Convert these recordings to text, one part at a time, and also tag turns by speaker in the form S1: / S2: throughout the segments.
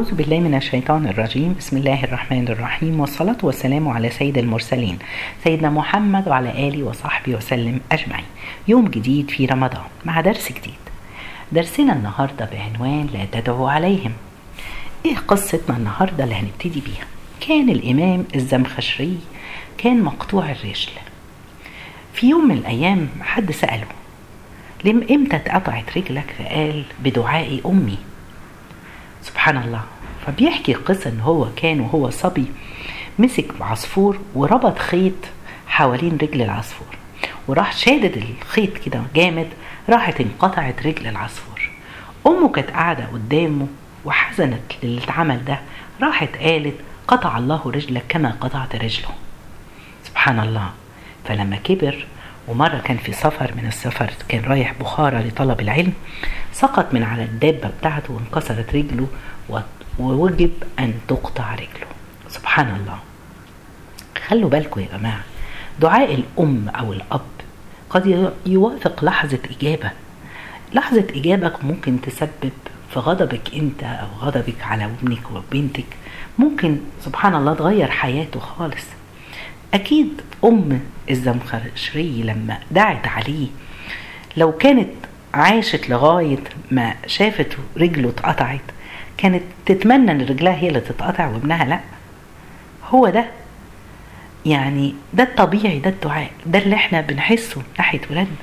S1: أعوذ بالله من الشيطان الرجيم. بسم الله الرحمن الرحيم. والصلاة والسلام على سيد المرسلين سيدنا محمد وعلى آله وصحبه وسلم أجمعين. يوم جديد في رمضان مع درس جديد. درسنا النهاردة بعنوان لا تدعوا عليهم. إيه قصتنا النهاردة اللي هنبتدي بيها؟ كان الإمام الزمخشري كان مقطوع الرجل. في يوم من الأيام حد سأله لم إمتى اتقطعت رجلك؟ فقال بدعاء أمي. سبحان الله. فبيحكي القصة إن هو كان وهو صبي مسك عصفور وربط خيط حوالين رجل العصفور وراح شادد الخيط كده جامد راحت انقطعت رجل العصفور. أمه كانت قاعدة قدامه وحزنت للي اتعمل ده راحت قالت قطع الله رجلك كما قطعت رجله. سبحان الله. فلما كبر ومرة كان في سفر من السفر كان رايح بخارى لطلب العلم سقط من على الدابة بتاعته وانكسرت رجله ووجب أن تقطع رجله. سبحان الله. خلوا بالكم يا جماعة دعاء الأم أو الأب قد يوافق لحظة إجابة. لحظة إجابك ممكن تسبب في غضبك أنت أو غضبك على ابنك وبنتك. ممكن سبحان الله تغير حياته خالص. أكيد أم الزمخشري لما دعت عليه. لو كانت عاشت لغاية ما شافت رجله اتقطعت كانت تتمنى إن رجلها هي اللي تتقطع وابنها لأ. هو ده. يعني ده الطبيعي ده الدعاء ده اللي إحنا بنحسه ناحية ولادنا.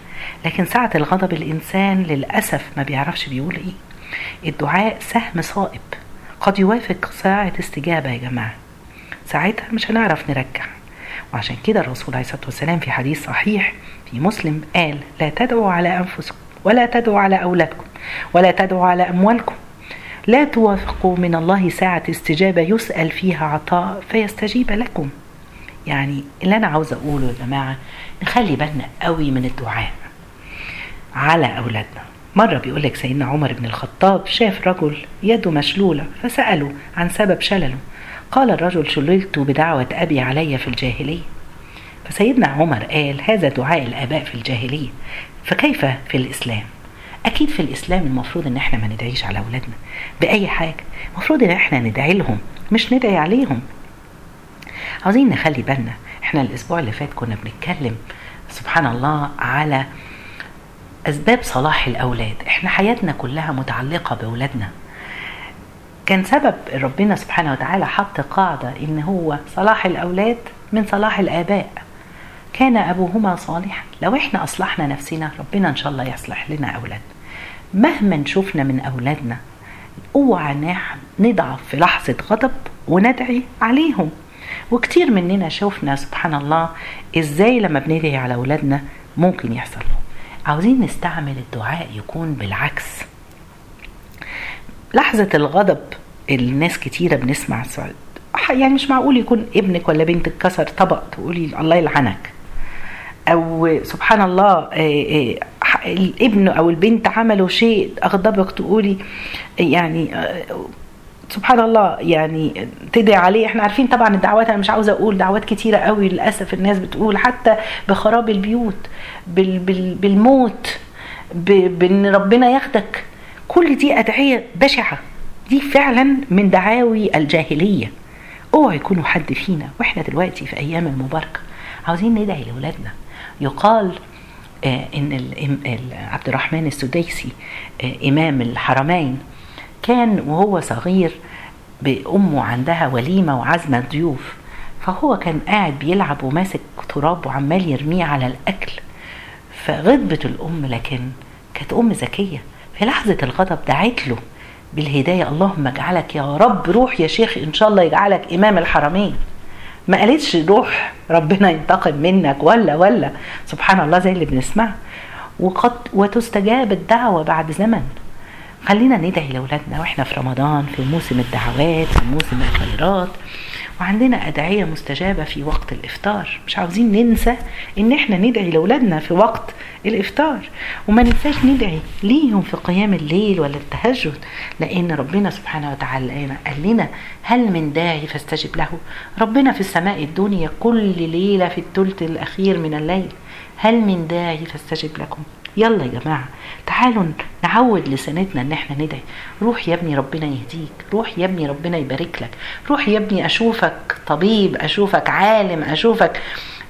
S1: لكن ساعة الغضب الإنسان للأسف ما بيعرفش بيقول إيه. الدعاء سهم صائب. قد يوافق ساعة استجابة يا جماعة. ساعتها مش هنعرف نرجع. وعشان كده الرسول عليه الصلاة والسلام في حديث صحيح في مسلم قال لا تدعوا على أنفسكم ولا تدعوا على أولادكم ولا تدعوا على أموالكم. لا توافقوا من الله ساعة استجابة يسأل فيها عطاء فيستجيب لكم. يعني اللي أنا عاوز أقوله يا جماعة نخلي بالنا قوي من الدعاء على أولادنا. مرة بيقول لك سيدنا عمر بن الخطاب شاف رجل يده مشلولة فسأله عن سبب شلله. قال الرجل شللت بدعوة أبي علي في الجاهلية. فسيدنا عمر قال هذا دعاء الآباء في الجاهلية فكيف في الإسلام؟ أكيد في الإسلام المفروض إن إحنا ما ندعيش على أولادنا بأي حاجة المفروض إن إحنا ندعي لهم مش ندعي عليهم. عاوزين نخلي بالنا إحنا الأسبوع اللي فات كنا بنتكلم سبحان الله على أسباب صلاح الأولاد إحنا حياتنا كلها متعلقة بأولادنا. كان سبب ربنا سبحانه وتعالى حط قاعدة إن هو صلاح الأولاد من صلاح الآباء. كان أبوهما صالحا. لو إحنا أصلحنا نفسنا ربنا إن شاء الله يصلح لنا أولادنا مهما شفنا من أولادنا أوعى نضعف في لحظة غضب وندعي عليهم. وكتير مننا شوفنا سبحان الله إزاي لما بندعي على أولادنا ممكن يحصل عاوزين نستعمل الدعاء يكون بالعكس. لحظة الغضب الناس كتيرة بنسمع يعني مش معقول يكون ابنك ولا بنتك كسر طبق تقولي الله يلعنك. أو سبحان الله الابن أو البنت عملوا شيء أغضبك تقولي يعني سبحان الله يعني تدعي عليه. إحنا عارفين طبعا الدعوات أنا مش عاوزة أقول دعوات كتيرة قوي للأسف الناس بتقول حتى بخراب البيوت بال بال بالموت بإن ربنا ياخدك. كل دي أدعية بشعة. دي فعلا من دعاوي الجاهلية. اوعوا يكونوا حد فينا وإحنا دلوقتي في أيام المباركة عاوزين ندعي لاولادنا يقال آه إن عبد الرحمن السديسي آه إمام الحرمين كان وهو صغير بأمه عندها وليمة وعزمه ضيوف فهو كان قاعد بيلعب وماسك تراب وعمال يرميه على الأكل. فغضبت الأم لكن كانت أم ذكية. في لحظة الغضب دعت له بالهداية اللهم اجعلك يا رب روح يا شيخ إن شاء الله يجعلك إمام الحرمين. ما قالتش روح ربنا ينتقم منك ولا ولا. سبحان الله زي اللي بنسمعه. وقد وتستجاب الدعوة بعد زمن. خلينا ندعي لأولادنا وإحنا في رمضان في موسم الدعوات في موسم الخيرات. وعندنا أدعية مستجابة في وقت الإفطار. مش عاوزين ننسى إن إحنا ندعي لأولادنا في وقت الإفطار. وما ننساش ندعي ليهم في قيام الليل ولا التهجد لأن ربنا سبحانه وتعالى قال لنا هل من داعي فاستجب له؟ ربنا في السماء الدنيا كل ليلة في الثلث الأخير من الليل. هل من داعي فاستجب لكم؟ يلا يا جماعة تعالوا نعود لسانتنا إن إحنا ندعي. روح يا ابني ربنا يهديك روح يا ابني ربنا يبارك لك روح يا ابني أشوفك طبيب أشوفك عالم أشوفك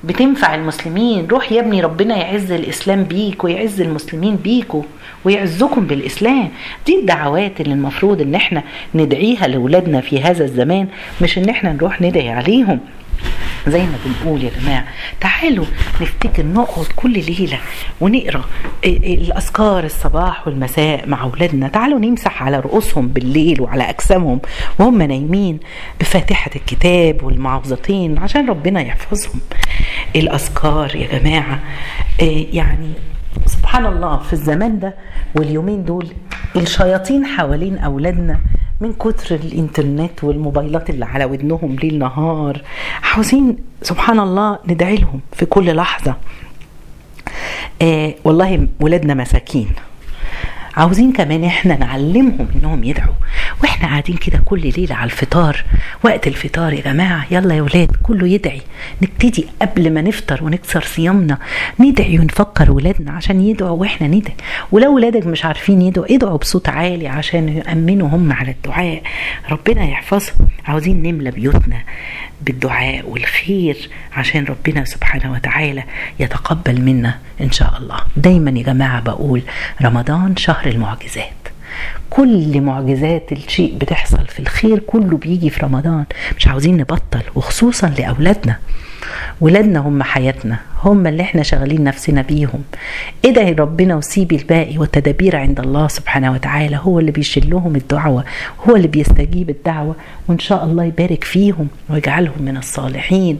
S1: بتنفع المسلمين. روح يا ابني ربنا يعز الإسلام بيك ويعز المسلمين بيكوا ويعزكم بالإسلام. دي الدعوات اللي المفروض إن إحنا ندعيها لأولادنا في هذا الزمان مش إن إحنا نروح ندعي عليهم. زي ما بنقول يا جماعة تعالوا نفتكر نقعد كل ليلة ونقرأ الأذكار الصباح والمساء مع أولادنا. تعالوا نمسح على رؤوسهم بالليل وعلى أجسامهم وهم نايمين بفاتحة الكتاب والمعوذتين عشان ربنا يحفظهم. الأذكار يا جماعة يعني سبحان الله في الزمان ده واليومين دول الشياطين حوالين أولادنا من كتر الإنترنت والموبايلات اللي على ودنهم ليل نهار عاوزين سبحان الله ندعي لهم في كل لحظة. آه والله ولادنا مساكين. عاوزين كمان إحنا نعلمهم إنهم يدعوا. وإحنا قاعدين كده كل ليلة على الفطار وقت الفطار يا جماعة يلا يا ولاد كله يدعي نبتدي قبل ما نفطر ونكسر صيامنا ندعي ونفكر ولادنا عشان يدعوا وإحنا ندعي. ولو ولادك مش عارفين يدعوا ادعوا بصوت عالي عشان يامنوا هم على الدعاء. ربنا يحفظهم. عاوزين نملى بيوتنا بالدعاء والخير عشان ربنا سبحانه وتعالى يتقبل منا إن شاء الله. دايما يا جماعة بقول رمضان شهر المعجزات. كل معجزات الشيء بتحصل في الخير كله بيجي في رمضان. مش عاوزين نبطل وخصوصا لأولادنا. ولادنا هم حياتنا هم اللي إحنا شغالين نفسنا بيهم. ادعي ربنا وسيبي الباقي والتدابير عند الله سبحانه وتعالى هو اللي بيشلهم الدعوة هو اللي بيستجيب الدعوة وإن شاء الله يبارك فيهم ويجعلهم من الصالحين.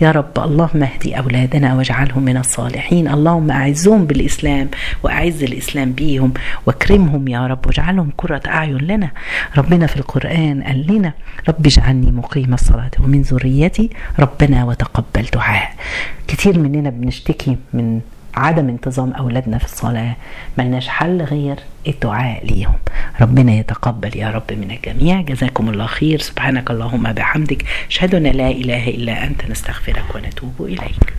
S1: يا رب اللهم اهدي أولادنا واجعلهم من الصالحين. اللهم أعزهم بالإسلام وأعز الإسلام بيهم واكرمهم يا رب واجعلهم قرة أعين لنا. ربنا في القرآن قال لنا رب اجعلني مقيم الصلاة ومن ذريتي ربنا وتقبل دعاء. كتير مننا بنشتكي من عدم انتظام أولادنا في الصلاة. ملناش حل غير الدعاء ليهم. ربنا يتقبل يا رب من الجميع. جزاكم الله خير. سبحانك اللهم بحمدك. أشهد أن لا إله إلا أنت. نستغفرك ونتوب إليك.